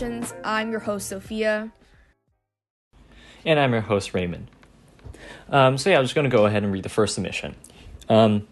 I'm your host, Sophia. And I'm your host, Raymond. Um, so, yeah, I'm just going to go ahead and read the first submission. Um,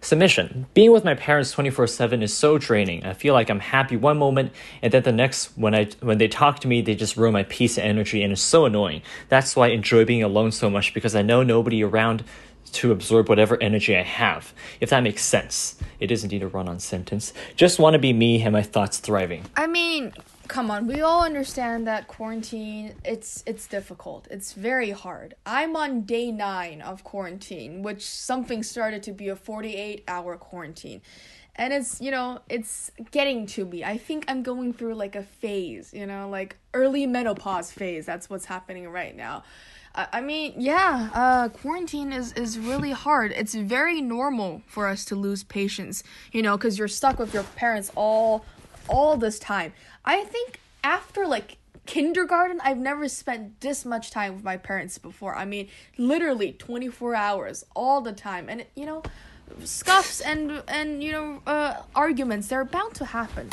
submission Being with my parents 24 7 is so draining. I feel like I'm happy one moment, and then the next, when, I, when they talk to me, they just ruin my peace and energy, and it's so annoying. That's why I enjoy being alone so much because I know nobody around to absorb whatever energy I have, if that makes sense. It is indeed a run on sentence. Just want to be me and my thoughts thriving. I mean, come on, we all understand that quarantine it's it's difficult. It's very hard. I'm on day 9 of quarantine, which something started to be a 48-hour quarantine. And it's, you know, it's getting to me. I think I'm going through like a phase, you know, like early menopause phase. That's what's happening right now. I mean, yeah, uh, quarantine is, is really hard. It's very normal for us to lose patience, you know, because you're stuck with your parents all all this time. I think after like kindergarten, I've never spent this much time with my parents before. I mean, literally 24 hours all the time. And, you know, scuffs and, and you know, uh, arguments, they're bound to happen.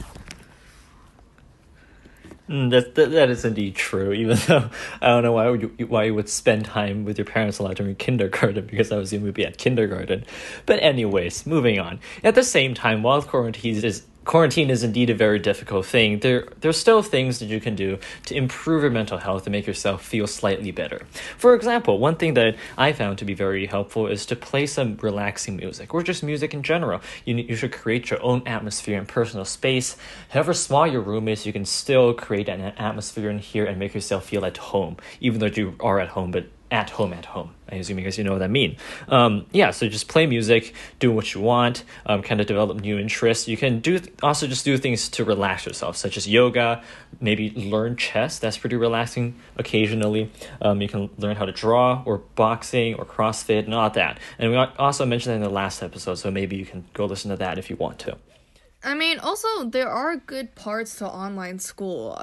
Mm, that, that that is indeed true. Even though I don't know why you why you would spend time with your parents a lot during kindergarten because I was you would be at kindergarten. But anyways, moving on. At the same time, while quarantine is quarantine is indeed a very difficult thing, there there's still things that you can do to improve your mental health and make yourself feel slightly better. For example, one thing that I found to be very helpful is to play some relaxing music or just music in general. You you should create your own atmosphere and personal space. However small your room is, you can still create an atmosphere in here and make yourself feel at home, even though you are at home, but at home at home. I assume because you know what that mean. Um, yeah so just play music do what you want um, kind of develop new interests. You can do also just do things to relax yourself such as yoga maybe learn chess that's pretty relaxing occasionally. Um, you can learn how to draw or boxing or crossfit all that. And we also mentioned that in the last episode so maybe you can go listen to that if you want to I mean, also there are good parts to online school,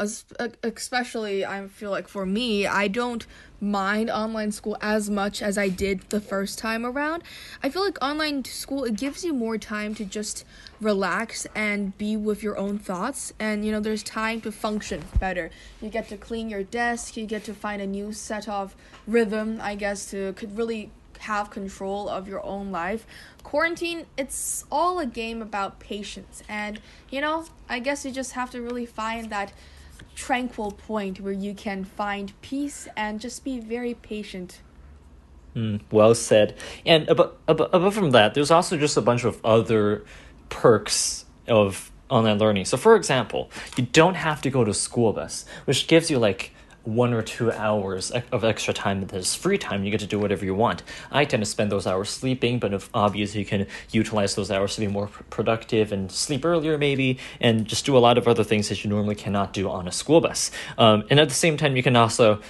especially I feel like for me, I don't mind online school as much as I did the first time around. I feel like online school it gives you more time to just relax and be with your own thoughts and you know there's time to function better. You get to clean your desk, you get to find a new set of rhythm, I guess to could really have control of your own life. Quarantine, it's all a game about patience. And, you know, I guess you just have to really find that tranquil point where you can find peace and just be very patient. Mm, well said. And above, above, above from that, there's also just a bunch of other perks of online learning. So, for example, you don't have to go to school bus, which gives you like one or two hours of extra time that is free time, you get to do whatever you want. I tend to spend those hours sleeping, but if obviously you can utilize those hours to be more productive and sleep earlier maybe, and just do a lot of other things that you normally cannot do on a school bus. Um, and at the same time, you can also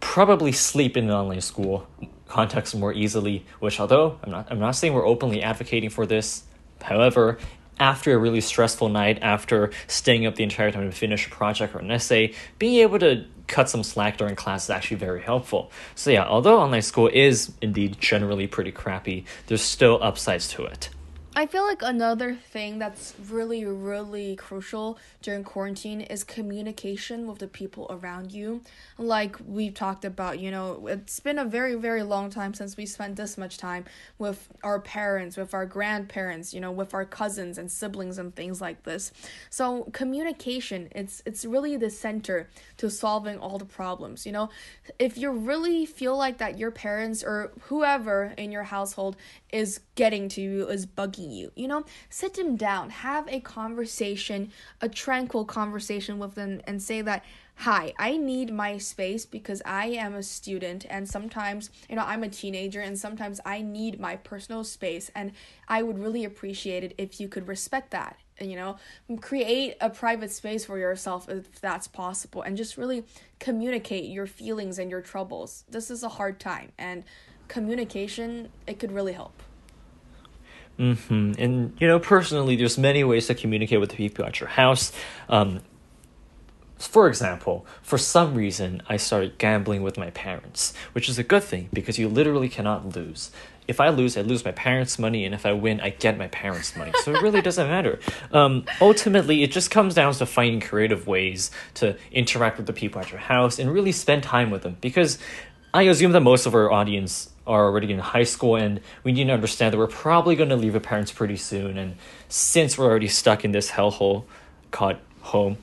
probably sleep in an online school context more easily. Which, although I'm not, I'm not saying we're openly advocating for this. However, after a really stressful night, after staying up the entire time to finish a project or an essay, being able to cut some slack during class is actually very helpful. So yeah, although online school is indeed generally pretty crappy, there's still upsides to it. I feel like another thing that's really, really crucial during quarantine is communication with the people around you. Like we've talked about, you know, it's been a very, very long time since we spent this much time with our parents, with our grandparents, you know, with our cousins and siblings and things like this. So communication, it's it's really the center to solving all the problems. You know, if you really feel like that your parents or whoever in your household is getting to you, is bugging you, you know, sit them down, have a conversation, a tranquil conversation with them, and say that, hi, I need my space because I am a student and sometimes, you know, I'm a teenager and sometimes I need my personal space and I would really appreciate it if you could respect that And, you know create a private space for yourself if that's possible and just really communicate your feelings and your troubles. This is a hard time and communication it could really help mm-hmm. and you know personally there's many ways to communicate with the people at your house um, for example, for some reason, I started gambling with my parents, which is a good thing because you literally cannot lose. if I lose, I lose my parents' money, and if I win, I get my parents' money. So it really doesn't matter. Um, ultimately, it just comes down to finding creative ways to interact with the people at your house and really spend time with them. Because I assume that most of our audience are already in high school, and we need to understand that we're probably going to leave our parents pretty soon. And since we're already stuck in this hellhole called home,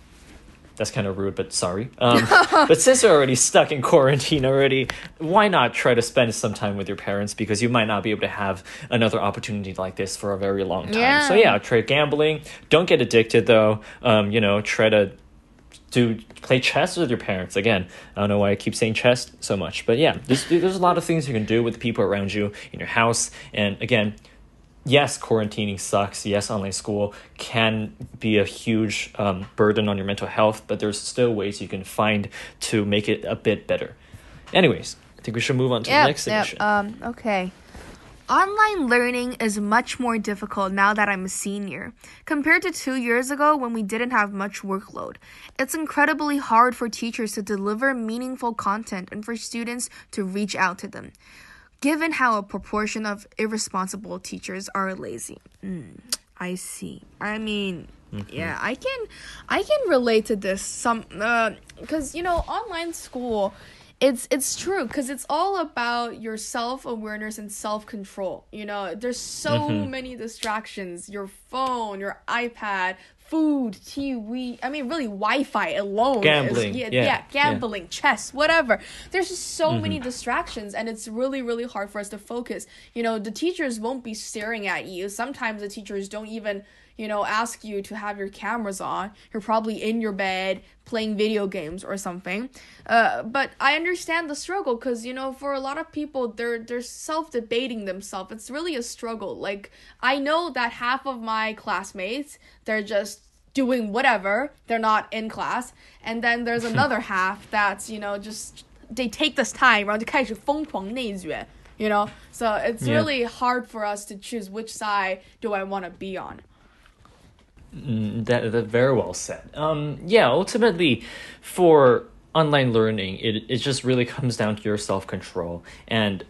that's kind of rude, but sorry. Um, but since we're already stuck in quarantine already, why not try to spend some time with your parents because you might not be able to have another opportunity like this for a very long time. Yeah. So yeah, try gambling. Don't get addicted though. Um, you know, try to do play chess with your parents again. I don't know why I keep saying chess so much, but yeah, there's there's a lot of things you can do with the people around you in your house. And again, yes, quarantining sucks. Yes, online school can be a huge um, burden on your mental health, but there's still ways you can find to make it a bit better. Anyways, I think we should move on to the next section. Um, okay. Online learning is much more difficult now that I'm a senior. Compared to two years ago when we didn't have much workload, it's incredibly hard for teachers to deliver meaningful content and for students to reach out to them, given how a proportion of irresponsible teachers are lazy. Mm, I see. I mean, yeah, I can, I can relate to this some, uh, because you know, online school it's it's true because it's all about your self-awareness and self-control you know? There's so mm-hmm. many distractions. Your phone your ipad food tv i mean really wi-fi alone Gambling, yeah, yeah, yeah yeah. gambling chess whatever. There's just so many mm-hmm. distractions and it's really really hard for us to focus. You know the teachers won't be staring at you. Sometimes the teachers don't even you know ask you to have your cameras on you're probably in your bed playing video games or something uh, but i understand the struggle because you know for a lot of people they're they're self-debating themselves it's really a struggle like i know that half of my classmates they're just doing whatever they're not in class and then there's another half that's you know just they take this time 然后就开始疯狂内卷 you know so it's Yeah. really hard for us to choose which side do i want to be on Mm, that, that very well said. Um, yeah, ultimately, for online learning, it it just really comes down to your self control, and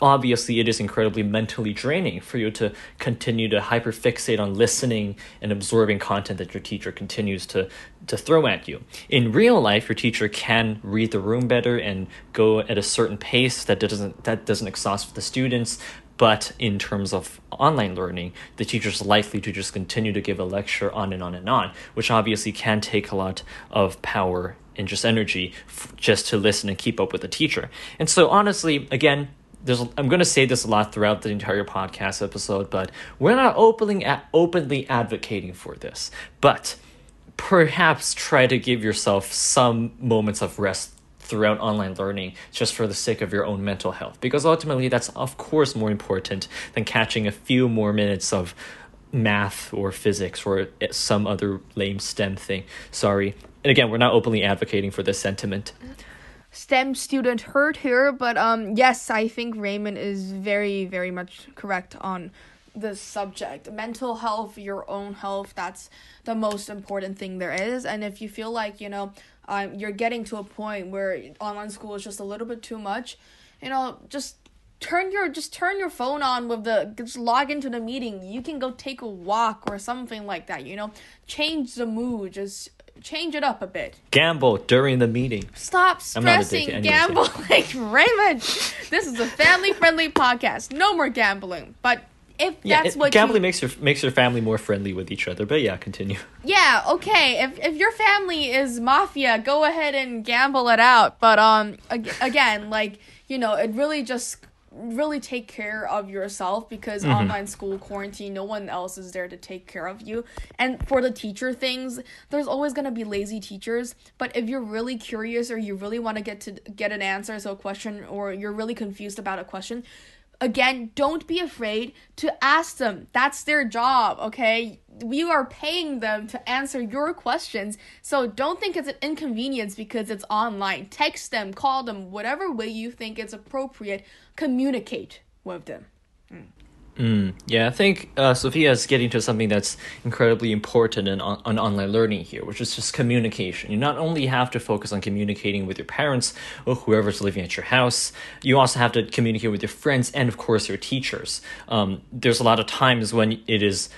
obviously, it is incredibly mentally draining for you to continue to hyperfixate on listening and absorbing content that your teacher continues to to throw at you. In real life, your teacher can read the room better and go at a certain pace that doesn't that doesn't exhaust the students. But in terms of online learning, the teacher's likely to just continue to give a lecture on and on and on, which obviously can take a lot of power and just energy f- just to listen and keep up with the teacher. And so, honestly, again, there's I'm going to say this a lot throughout the entire podcast episode, but we're not openly openly advocating for this. But perhaps try to give yourself some moments of rest throughout online learning just for the sake of your own mental health because ultimately that's of course more important than catching a few more minutes of math or physics or some other lame STEM thing. Sorry. And again, we're not openly advocating for this sentiment. STEM student heard here, but um yes, I think Raymond is very very much correct on this subject. Mental health, your own health, that's the most important thing there is. And if you feel like, you know, um you're getting to a point where online school is just a little bit too much, you know, just turn your just turn your phone on with the just log into the meeting. You can go take a walk or something like that, you know. Change the mood, just change it up a bit. Gamble during the meeting. Stop stressing gambling, Raymond. This is a family-friendly podcast. No more gambling. But if Yeah, that's it- what gambling you, makes your makes your family more friendly with each other. But yeah, continue. yeah, okay. If if your family is mafia, go ahead and gamble it out. But um, ag- again, like you know, it really just really take care of yourself because online school quarantine no one else is there to take care of you and for the teacher things there's always going to be lazy teachers but if you're really curious or you really want to get to get an answer to a question or you're really confused about a question again don't be afraid to ask them. That's their job okay? You are paying them to answer your questions. So don't think it's an inconvenience because it's online. Text them call them whatever way you think it's appropriate. Communicate with them. Mm, yeah, I think uh, Sophia is getting to something that's incredibly important in on, on online learning here, which is just communication. You not only have to focus on communicating with your parents or whoever's living at your house, you also have to communicate with your friends and, of course, your teachers. Um, there's a lot of times when it is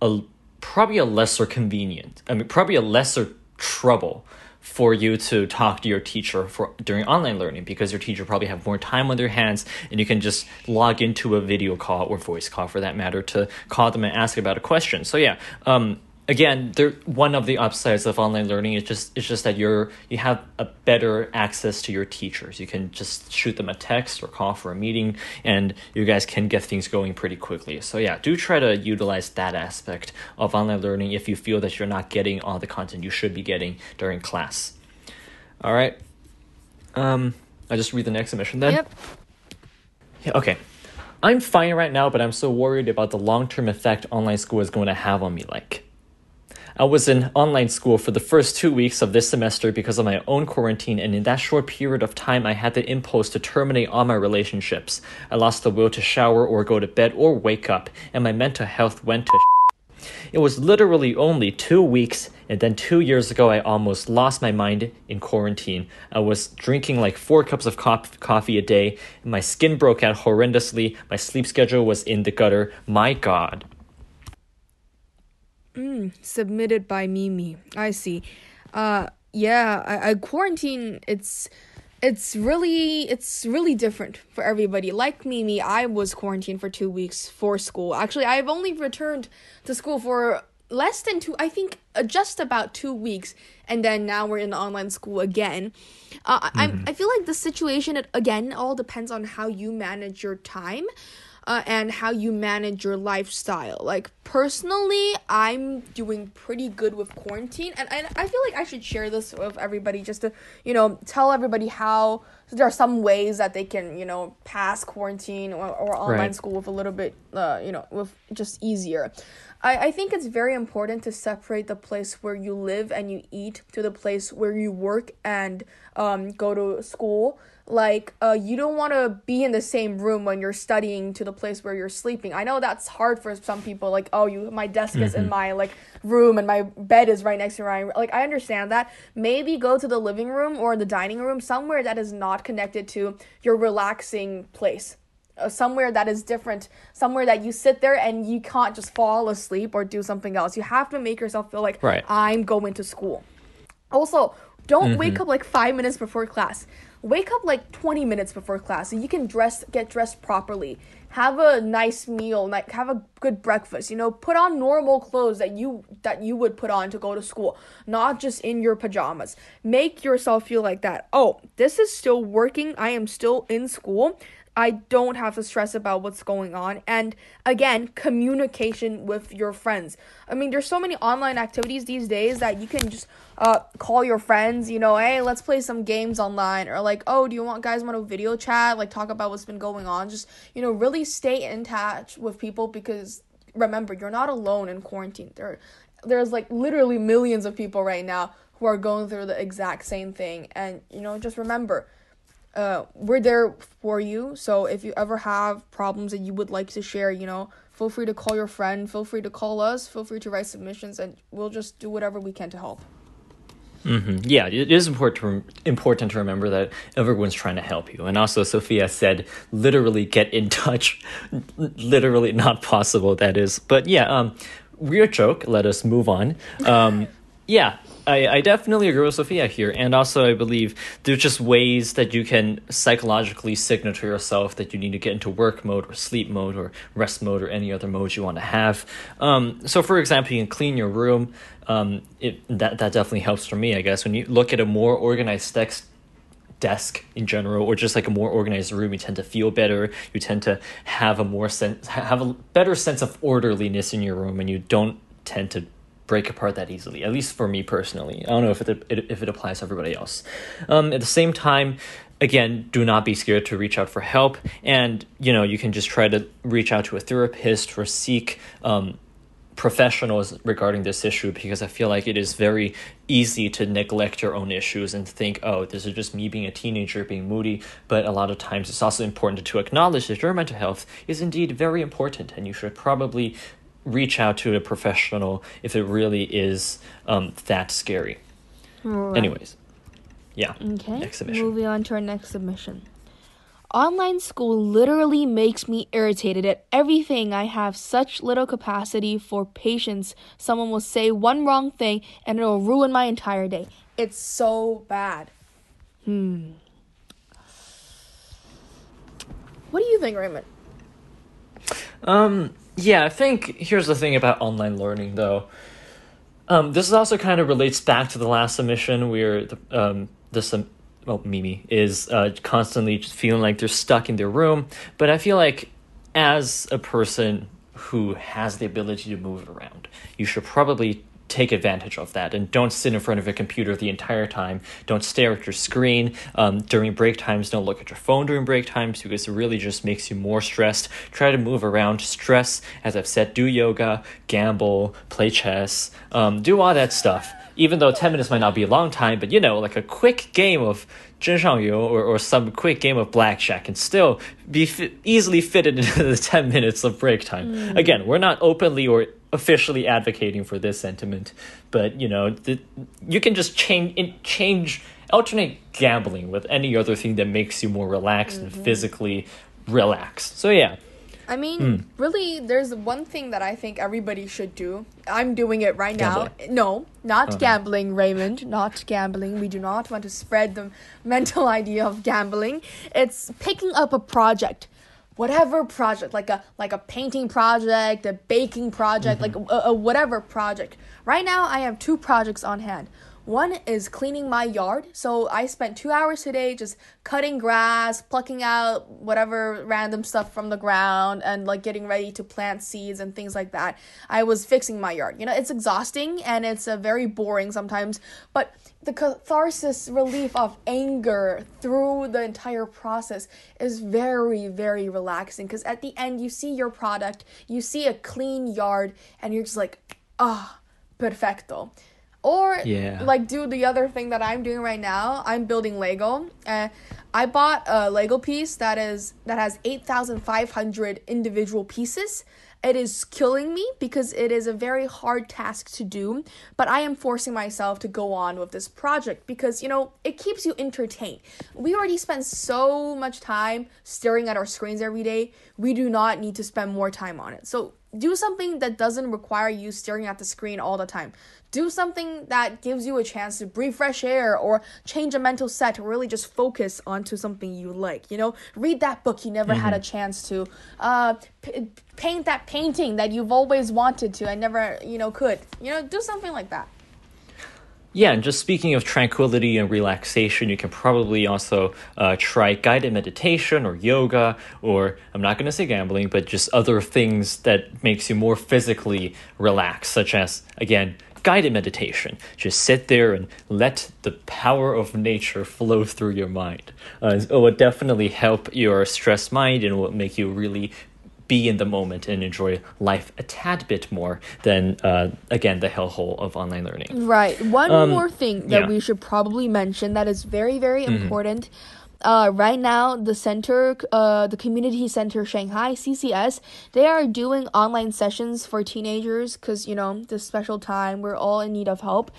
a probably a lesser convenient, I mean, probably a lesser trouble for you to talk to your teacher for during online learning because your teacher probably have more time on their hands and you can just log into a video call or voice call for that matter to call them and ask about a question. So yeah, um, again, there one of the upsides of online learning is just it's just that you're you have a better access to your teachers. You can just shoot them a text or call for a meeting, and you guys can get things going pretty quickly. So yeah, do try to utilize that aspect of online learning if you feel that you're not getting all the content you should be getting during class. All right. Um, I just read the next submission then. Yep. Yeah, okay. I'm fine right now, but I'm so worried about the long term effect online school is going to have on me. Like, I was in online school for the first two weeks of this semester because of my own quarantine, and in that short period of time, I had the impulse to terminate all my relationships. I lost the will to shower or go to bed or wake up, and my mental health went to. It was literally only two weeks, and then two years ago, I almost lost my mind in quarantine. I was drinking like four cups of co- coffee a day, my skin broke out horrendously, my sleep schedule was in the gutter. My God. Mm, submitted by Mimi. I see. Uh, yeah, I, I quarantine. It's it's really it's really different for everybody. Like Mimi, I was quarantined for two weeks for school. Actually, I've only returned to school for less than two. I think uh, just about two weeks, and then now we're in online school again. Uh, mm-hmm. I I feel like the situation it, again all depends on how you manage your time uh, and how you manage your lifestyle. Like personally, I'm doing pretty good with quarantine, and, and I feel like I should share this with everybody just to you know tell everybody how there are some ways that they can you know pass quarantine or, or online right. school with a little bit uh, you know with just easier. I, I think it's very important to separate the place where you live and you eat to the place where you work and um, go to school like uh, you don't want to be in the same room when you're studying to the place where you're sleeping i know that's hard for some people like oh you my desk mm-hmm. is in mm-hmm. my like room and my bed is right next to my like i understand that maybe go to the living room or the dining room somewhere that is not connected to your relaxing place uh, somewhere that is different somewhere that you sit there and you can't just fall asleep or do something else you have to make yourself feel like right. i'm going to school also don't mm-hmm. wake up like five minutes before class wake up like 20 minutes before class so you can dress get dressed properly. Have a nice meal like have a good breakfast you know? Put on normal clothes that you that you would put on to go to school not just in your pajamas. Make yourself feel like that. Oh this is still working. I am still in school I don't have to stress about what's going on. And again, communication with your friends. I mean, there's so many online activities these days that you can just uh, call your friends, you know, hey, let's play some games online. Or like, oh, do you want guys want to video chat? Like, talk about what's been going on. Just, you know, really stay in touch with people because remember, you're not alone in quarantine. There, there's like literally millions of people right now who are going through the exact same thing. And, you know, just remember, uh, we're there for you. So if you ever have problems that you would like to share, you know, feel free to call your friend, feel free to call us, feel free to write submissions, and we'll just do whatever we can to help. Mm-hmm. Yeah, it is important to, important to remember that everyone's trying to help you. And also, Sophia said, literally get in touch. literally not possible, that is. But yeah, um, weird joke. Let us move on. Um, yeah, I, I definitely agree with Sophia here. And also, I believe there's just ways that you can psychologically signal to yourself that you need to get into work mode or sleep mode or rest mode or any other modes you want to have. Um, so, for example, you can clean your room. Um, it, that, that definitely helps for me, I guess. When you look at a more organized desk, desk in general or just like a more organized room you tend to feel better you tend to have a more sense have a better sense of orderliness in your room and you don't tend to break apart that easily. At least for me personally. I don't know if it if it applies to everybody else. Um, at the same time, again, do not be scared to reach out for help, and you know you can just try to reach out to a therapist or seek um, professionals regarding this issue because I feel like it is very easy to neglect your own issues and think, oh, this is just me being a teenager, being moody. But a lot of times it's also important to acknowledge that your mental health is indeed very important and you should probably reach out to a professional if it really is um, that scary. Right. Anyways, yeah. Okay. Next submission. Moving on to our next submission. Online school literally makes me irritated at everything. I have such little capacity for patience. Someone will say one wrong thing and it'll ruin my entire day. It's so bad. Hmm. What do you think, Raymond? Um, yeah, I think here's the thing about online learning, though. Um, this also kind of relates back to the last submission where the um this um, well Mimi is uh, constantly just feeling like they're stuck in their room. But I feel like as a person who has the ability to move around, you should probably take advantage of that. And don't sit in front of a computer the entire time. Don't stare at your screen um, during break times. Don't look at your phone during break times because it really just makes you more stressed. Try to move around. Stress as i've said do yoga gamble play chess um, do all that stuff. Even though 10 minutes might not be a long time but you know like a quick game of Zhen or, or some quick game of blackjack can still be fi- easily fitted into the 10 minutes of break time. Mm. Again, we're not openly or officially advocating for this sentiment, but you know, the, you can just change change alternate gambling with any other thing that makes you more relaxed and mm-hmm. physically relaxed. So yeah. I mean, hmm. really, there's one thing that I think everybody should do. I'm doing it right now. No, not uh-huh. gambling, Raymond. Not gambling. We do not want to spread the mental idea of gambling. It's picking up a project. Whatever project, like a like a painting project, a baking project, mm-hmm. like a, a whatever project. Right now, I have two projects on hand. One is cleaning my yard. So I spent two hours today just cutting grass, plucking out whatever random stuff from the ground, and like getting ready to plant seeds and things like that. I was fixing my yard. You know, it's exhausting and it's uh, very boring sometimes, but the catharsis relief of anger through the entire process is very very relaxing because at the end you see your product you see a clean yard and you're just like ah perfecto or Yeah. like do the other thing that I'm doing right now. I'm building Lego. Uh, I bought a Lego piece that is that has 8,500 individual pieces. It is killing me because it is a very hard task to do, but I am forcing myself to go on with this project because you know, it keeps you entertained. We already spend so much time staring at our screens every day. We do not need to spend more time on it. So, do something that doesn't require you staring at the screen all the time. Do something that gives you a chance to breathe fresh air or change a mental set to really just focus onto something you like. You know, read that book you never had a chance to. Uh, p- paint that painting that you've always wanted to and never, you know, could. You know, do something like that. Yeah, and just speaking of tranquility and relaxation, you can probably also uh, try guided meditation or yoga, or I'm not going to say gambling, but just other things that makes you more physically relaxed, such as again guided meditation. Just sit there and let the power of nature flow through your mind. Uh, it will definitely help your stressed mind and will make you really be in the moment and enjoy life a tad bit more than uh, again the hellhole of online learning. Right. One Um, more thing that yeah. we should probably mention that is very, very important. Uh, right now, the center, uh, the community center Shanghai CCS, they are doing online sessions for teenagers because you know this special time we're all in need of help.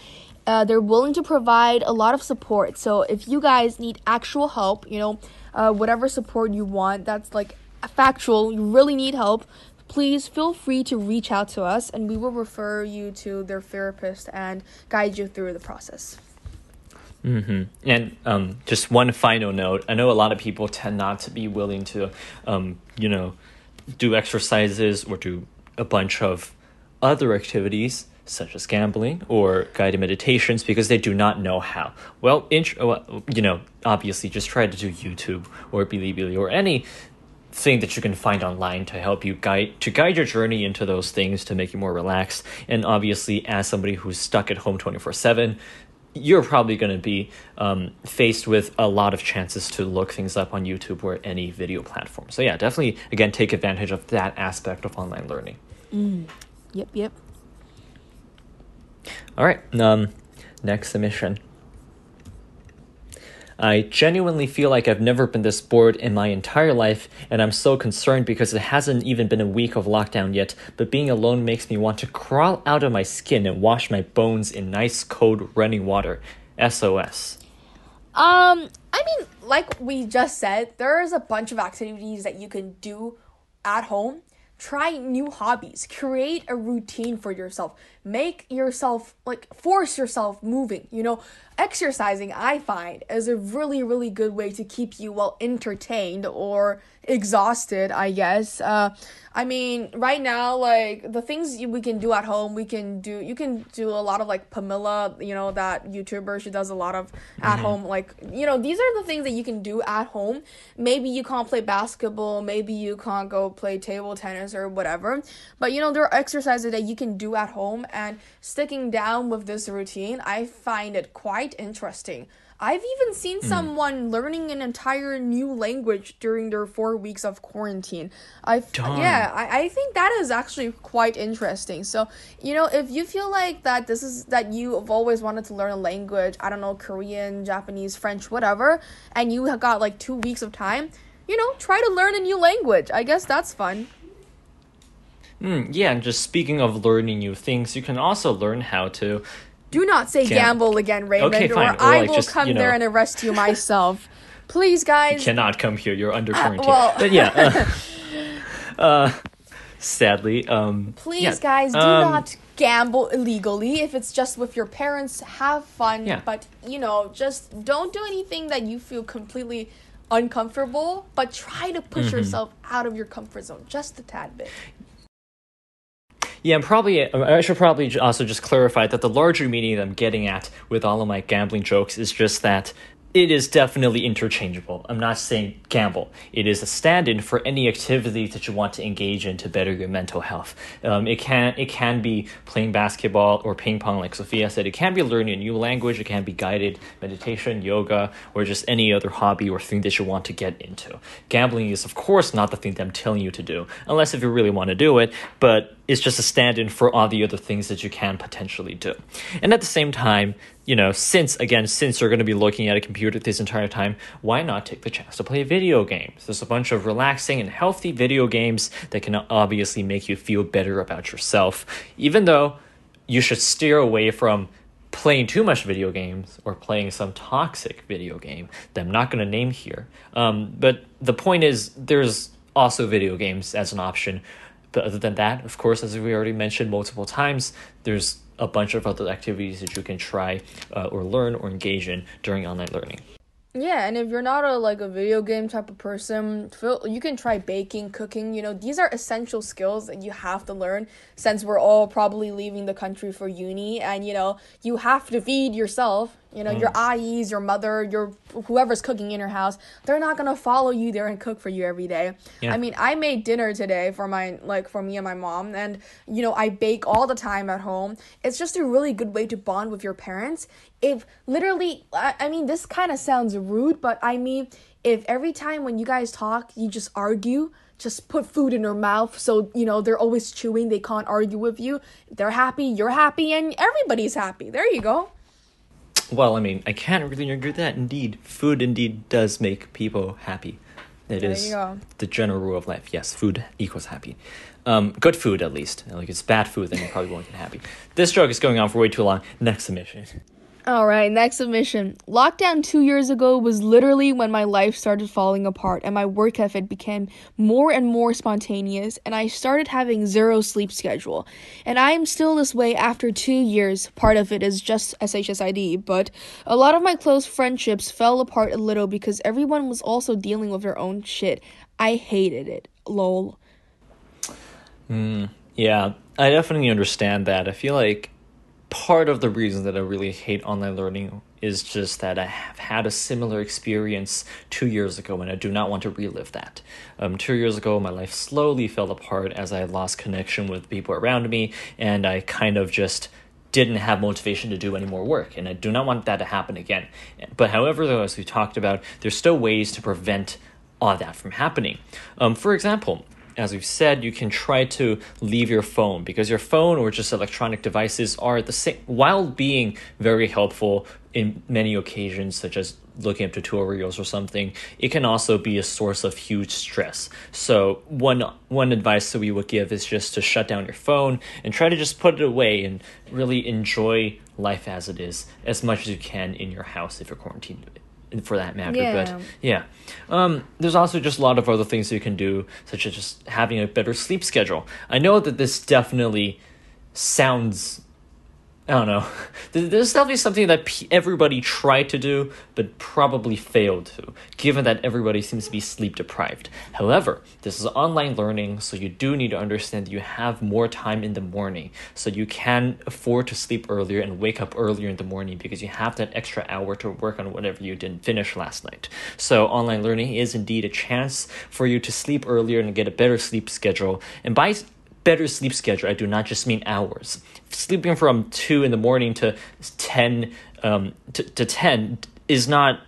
Uh, they're willing to provide a lot of support. So if you guys need actual help, you know, uh, whatever support you want, that's like factual. You really need help please feel free to reach out to us and we will refer you to their therapist and guide you through the process. hmm And um, just one final note: I know a lot of people tend not to be willing to, um, you know, do exercises or do a bunch of other activities such as gambling or guided meditations because they do not know how. Well, int- you know, obviously, just try to do YouTube or Bilibili or any thing that you can find online to help you guide to guide your journey into those things to make you more relaxed and obviously as somebody who's stuck at home 24-7 you're probably going to be um, faced with a lot of chances to look things up on youtube or any video platform so yeah definitely again take advantage of that aspect of online learning Yep, yep. All right. Um, next submission. I genuinely feel like I've never been this bored in my entire life, and I'm so concerned because it hasn't even been a week of lockdown yet, but being alone makes me want to crawl out of my skin and wash my bones in nice, cold, running water. SOS. Um, I mean, like we just said, there's a bunch of activities that you can do at home. Try new hobbies. Create a routine for yourself. Make yourself like force yourself moving. You know, exercising I find is a really really good way to keep you well entertained or exhausted, I guess. Uh I mean, right now, like the things we can do at home, we can do. You can do a lot of like Pamela, you know that YouTuber. She does a lot of at mm-hmm. home, like you know these are the things that you can do at home. Maybe you can't play basketball, maybe you can't go play table tennis or whatever. But you know there are exercises that you can do at home, and sticking down with this routine, I find it quite interesting. I've even seen mm. someone learning an entire new language during their four weeks of quarantine. I yeah, I, I think that is actually quite interesting. So you know, if you feel like that this is that you have always wanted to learn a language, I don't know, Korean, Japanese, French, whatever, and you have got like two weeks of time, you know, try to learn a new language. I guess that's fun. Mm, yeah, and just speaking of learning new things, you can also learn how to do not say gamble again, Raymond, okay, or, I like will just, come you know, there and arrest you myself. Please, guys. You cannot come here. You're under uh, quarantine. Uh, well, but yeah. Uh, uh, sadly, um, please, yeah, guys, do um, not gamble illegally. If it's just with your parents, have fun. Yeah. But you know, just don't do anything that you feel completely uncomfortable. But try to push mm-hmm. yourself out of your comfort zone just a tad bit. Yeah, and probably I should probably also just clarify that the larger meaning I'm getting at with all of my gambling jokes is just that it is definitely interchangeable. I'm not saying gamble. It is a stand-in for any activity that you want to engage in to better your mental health. Um, it can it can be playing basketball or ping pong, like Sophia said. It can be learning a new language. It can be guided meditation, yoga, or just any other hobby or thing that you want to get into. Gambling is, of course, not the thing that I'm telling you to do, unless if you really want to do it. But it's just a stand-in for all the other things that you can potentially do. And at the same time, you know, since again, since you're going to be looking at a computer this entire time, why not take the chance to play video games? There's a bunch of relaxing and healthy video games that can obviously make you feel better about yourself, even though you should steer away from playing too much video games or playing some toxic video game that I'm not going to name here. Um, but the point is, there's also video games as an option. But other than that, of course, as we already mentioned multiple times, there's a bunch of other activities that you can try uh, or learn or engage in during online learning. Yeah, and if you're not a like a video game type of person, feel, you can try baking, cooking. You know, these are essential skills that you have to learn since we're all probably leaving the country for uni, and you know you have to feed yourself. You know, mm. your eyes, your mother, your whoever's cooking in your house, they're not gonna follow you there and cook for you every day. Yeah. I mean, I made dinner today for my like for me and my mom, and you know, I bake all the time at home. It's just a really good way to bond with your parents. If literally, I, I mean, this kind of sounds rude, but I mean, if every time when you guys talk, you just argue, just put food in their mouth so you know they're always chewing they can't argue with you they're happy you're happy and everybody's happy there you go well, I mean, I can't really with that. Indeed, food indeed does make people happy. It there is the general rule of life. Yes, food equals happy. Um, good food, at least. Like, it's bad food, then you probably won't get happy. This joke is going on for way too long. Next submission. All right, next submission. Lockdown two years ago was literally when my life started falling apart and my work ethic became more and more spontaneous, and I started having zero sleep schedule. And I am still this way after two years. Part of it is just SHSID, but a lot of my close friendships fell apart a little because everyone was also dealing with their own shit. I hated it. Lol. Mm, yeah, I definitely understand that. I feel like part of the reason that I really hate online learning is just that I have had a similar experience two years ago and I do not want to relive that. Um, two years ago, my life slowly fell apart as I lost connection with people around me and I kind of just didn't have motivation to do any more work and I do not want that to happen again. But however, though, as we talked about, there's still ways to prevent all that from happening. Um, for example, as we've said, you can try to leave your phone because your phone or just electronic devices are the same, while being very helpful in many occasions, such as looking up tutorials or something, it can also be a source of huge stress. So one one advice that we would give is just to shut down your phone and try to just put it away and really enjoy life as it is as much as you can in your house if you're quarantined for that matter. Yeah. But yeah, um, there's also just a lot of other things you can do, such as just having a better sleep schedule. I know that this definitely sounds. I don't know. This is definitely something that everybody tried to do, but probably failed to, given that everybody seems to be sleep deprived. However, this is online learning, so you do need to understand that you have more time in the morning, so you can afford to sleep earlier and wake up earlier in the morning because you have that extra hour to work on whatever you didn't finish last night. So, online learning is indeed a chance for you to sleep earlier and get a better sleep schedule. And by better sleep schedule, I do not just mean hours. Sleeping from two in the morning to ten um, to, to ten is not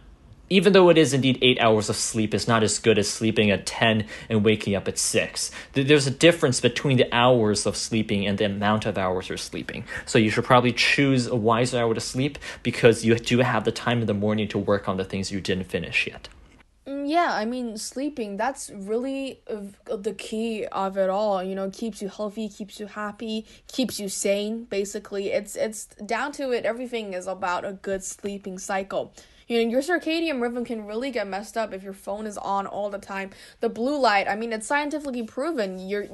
even though it is indeed eight hours of sleep, is not as good as sleeping at 10 and waking up at 6. There's a difference between the hours of sleeping and the amount of hours you're sleeping. So you should probably choose a wiser hour to sleep because you do have the time in the morning to work on the things you didn't finish yet. Mm, Yeah, I mean, sleeping, that's really uh, the key of it all. You know, keeps you healthy, keeps you happy, keeps you sane, basically. It's it's down to it. Everything is about a good sleeping cycle. You know, your circadian rhythm can really get messed up if your phone is on all the time. The blue light, I mean, it's scientifically proven. You're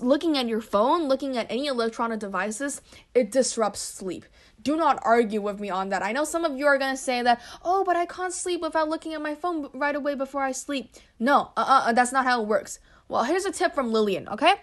looking at your phone, looking at any electronic devices, it disrupts sleep. Do not argue with me on that. I know some of you are going to say that, oh, but I can't sleep without looking at my phone right away before I sleep. No, uh uh, that's not how it works. Well, here's a tip from Lillian, okay?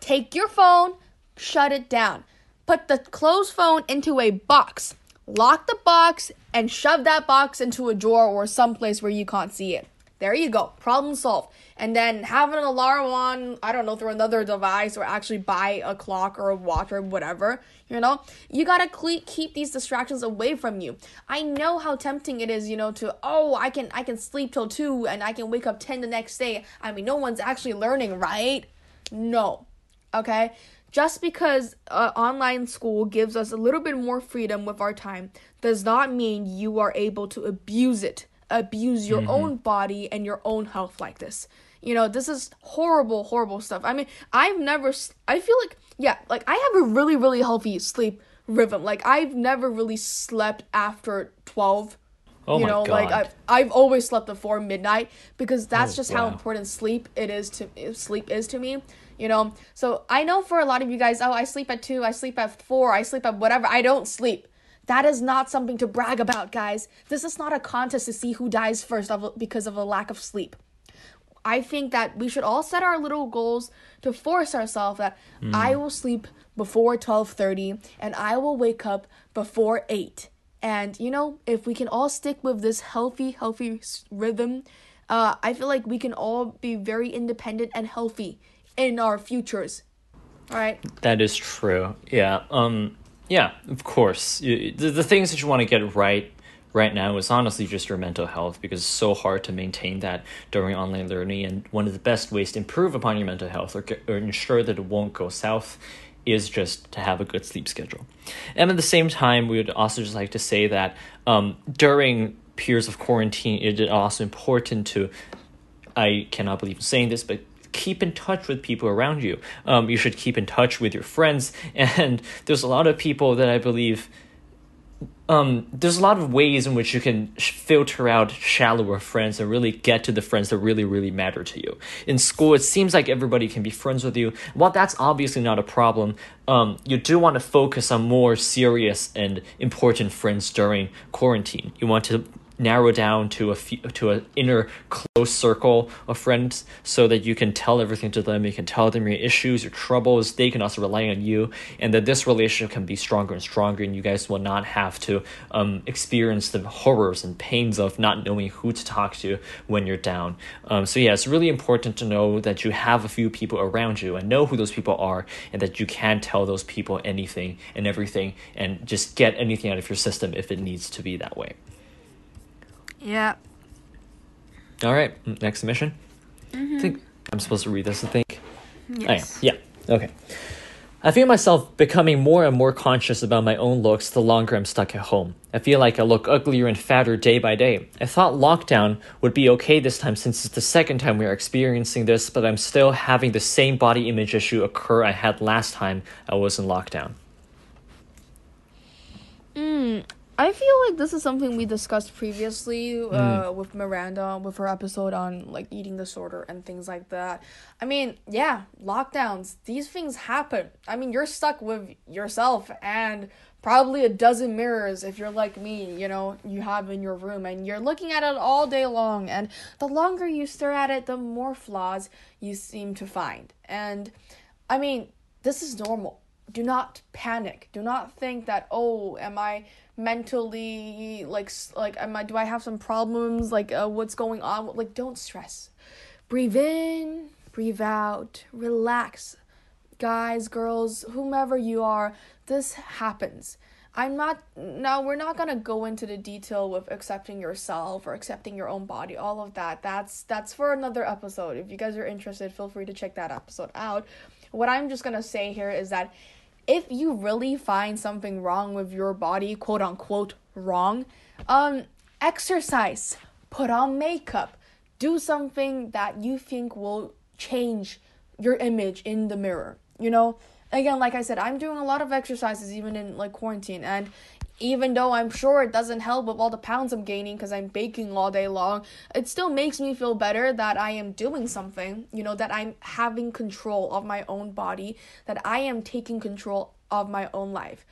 Take your phone, shut it down. Put the closed phone into a box. Lock the box and shove that box into a drawer or someplace where you can't see it. There you go. Problem solved. And then have an alarm on, I don't know, through another device or actually buy a clock or a watch or whatever. You know, you gotta cle- keep these distractions away from you. I know how tempting it is, you know, to oh, I can I can sleep till two and I can wake up ten the next day. I mean, no one's actually learning, right? No, okay. Just because uh, online school gives us a little bit more freedom with our time does not mean you are able to abuse it, abuse your mm-hmm. own body and your own health like this. You know, this is horrible, horrible stuff. I mean, I've never, I feel like, yeah, like I have a really, really healthy sleep rhythm. Like, I've never really slept after 12 Oh you know like I've, I've always slept before midnight because that's Oh, just how important sleep it is to sleep is to me you know? So i know for a lot of you guys oh i sleep at two i sleep at four i sleep at whatever. I don't sleep that is not something to brag about guys this is not a contest to see who dies first of, because of a lack of sleep I think that we should all set our little goals to force ourselves that I will sleep before 12:30 and I will wake up before 8. And you know, if we can all stick with this healthy healthy rhythm, uh I feel like we can all be very independent and healthy in our futures. All right? That is true. Yeah. Um. Yeah. Of course. The the things that you want to get right right now is honestly just your mental health because it's so hard to maintain that during online learning. And one of the best ways to improve upon your mental health or, or ensure that it won't go south is just to have a good sleep schedule. And at the same time, we would also just like to say that um, during periods of quarantine, it is also important to I cannot believe in saying this, but keep in touch with people around you. Um, you should keep in touch with your friends, and there's a lot of people that I believe. Um, there's a lot of ways in which you can filter out shallower friends and really get to the friends that really, really matter to you. In school, it seems like everybody can be friends with you. While that's obviously not a problem, um, you do want to focus on more serious and important friends during quarantine. You want to narrow down to a few, to an inner close circle of friends so that you can tell everything to them you can tell them your issues your troubles. They can also rely on you and that this relationship can be stronger and stronger and you guys will not have to um, experience the horrors and pains of not knowing who to talk to when you're down. Um, so yeah it's really important to know that you have a few people around you and know who those people are and that you can tell those people anything and everything and just get anything out of your system if it needs to be that way Yeah. all right, next submission. I think I'm supposed to read this, I think. Yes. I am. Yeah. Okay. I feel myself becoming more and more conscious about my own looks the longer I'm stuck at home. I feel like I look uglier and fatter day by day. I thought lockdown would be okay this time since it's the second time we are experiencing this, but I'm still having the same body image issue occur I had last time I was in lockdown. Mm, I feel like this is something we discussed previously uh, Mm. with Miranda with her episode on like eating disorder and things like that. I mean, yeah, lockdowns, these things happen. I mean, you're stuck with yourself and probably a dozen mirrors if you're like me, you know, you have in your room and you're looking at it all day long and the longer you stare at it, the more flaws you seem to find. And I mean, this is normal. Do not panic. Do not think that oh, am I mentally like like am I do I have some problems like uh, what's going on? Like don't stress. Breathe in, breathe out, relax. Guys, girls, whomever you are, this happens. I'm not now we're not going to go into the detail with accepting yourself or accepting your own body, all of that. That's that's for another episode. If you guys are interested, feel free to check that episode out. What I'm just going to say here is that if you really find something wrong with your body, quote unquote wrong, um exercise, put on makeup, do something that you think will change your image in the mirror. You know, again, like I said, I'm doing a lot of exercises even in like quarantine and even though I'm sure it doesn't help with all the pounds I'm gaining because I'm baking all day long, it still makes me feel better that I am doing something, you know, that I'm having control of my own body, that I am taking control of my own life.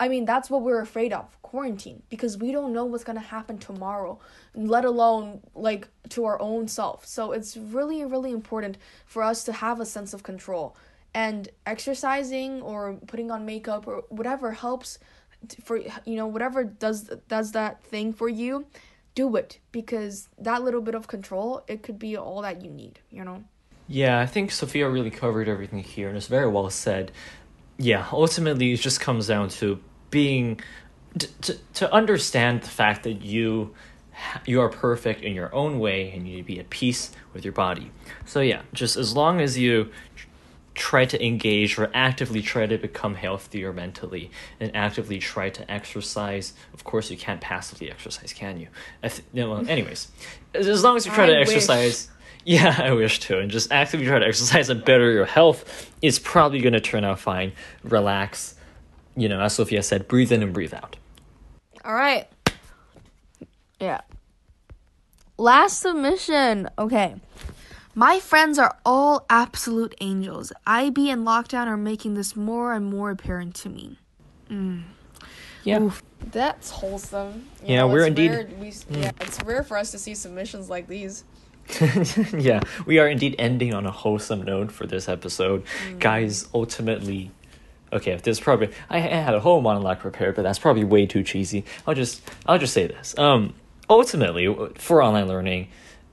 I mean, that's what we're afraid of quarantine because we don't know what's going to happen tomorrow, let alone like to our own self. So it's really, really important for us to have a sense of control. And exercising or putting on makeup or whatever helps for you know whatever does does that thing for you do it because that little bit of control it could be all that you need you know Yeah, I think Sophia really covered everything here, and it's very well said. Yeah, ultimately, it just comes down to being to to, understand the fact that you you are perfect in your own way, and you need to be at peace with your body. So yeah, just as long as you try to engage or actively try to become healthier mentally and actively try to exercise of course you can't passively exercise can you I th- no, well, anyways as long as you try I to wish. exercise yeah, I wish to. And just actively try to exercise and better your health. It's probably going to turn out fine. Relax. You know, as Sophia said, breathe in and breathe out. all right yeah last submission okay my friends are all absolute angels ib and lockdown are making this more and more apparent to me mm. Yeah. Oof, that's wholesome. You Yeah, know, we're indeed- Rare, we, mm. Yeah, it's rare for us to see submissions like these. yeah, we are indeed ending on a wholesome note for this episode. Mm. Guys, ultimately, okay, if there's probably I, I had a whole monologue prepared, but that's probably way too cheesy. I'll just I'll just say this. Um, ultimately, for online learning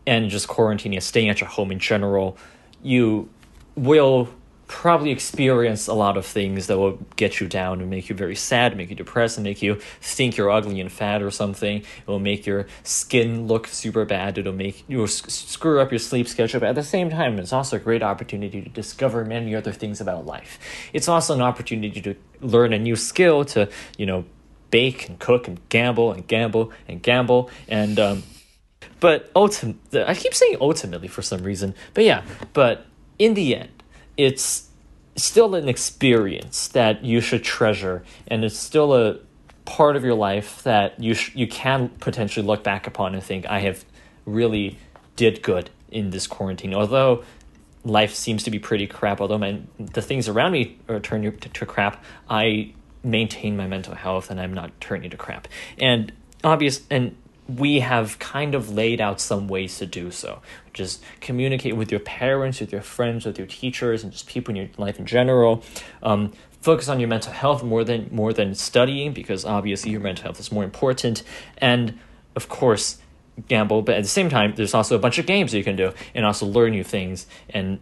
and just quarantining and staying at your home in general, you will probably experience a lot of things that will get you down and make you very sad, make you depressed, and make you think you're ugly and fat or something. It will make your skin look super bad. It'll make you screw up your sleep schedule. But at the same time, it's also a great opportunity to discover many other things about life. It's also an opportunity to learn a new skill to you know bake and cook and gamble and gamble and gamble and um, but ultimately, I keep saying ultimately for some reason, but yeah, but in the end, it's still an experience that you should treasure, and it's still a part of your life that you sh- you can potentially look back upon and think, I have really did good in this quarantine. Although life seems to be pretty crap, although my the things around me are turning to, to crap, I maintain my mental health and I'm not turning to crap. And obvious and we have kind of laid out some ways to do so. Just communicate with your parents, with your friends, with your teachers, and just people in your life in general. Um, focus on your mental health more than more than studying because obviously your mental health is more important. And of course, gamble. But at the same time, there's also a bunch of games you can do and also learn new things and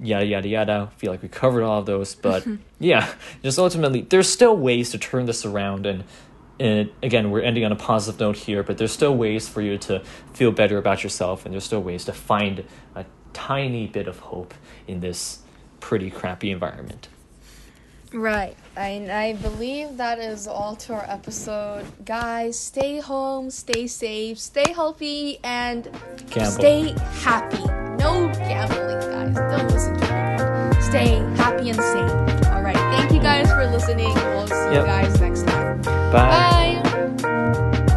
yada yada yada. I feel like we covered all of those, but yeah, just ultimately, there's still ways to turn this around and. And again, we're ending on a positive note here, but there's still ways for you to feel better about yourself, and there's still ways to find a tiny bit of hope in this pretty crappy environment. Right. I, I believe that is all to our episode. Guys, stay home, stay safe, stay healthy, and Gamble. stay happy. No gambling, guys. Don't listen to it stay happy and safe. All right. Thank you guys for listening. We'll see yep. you guys next time. Bye. Bye.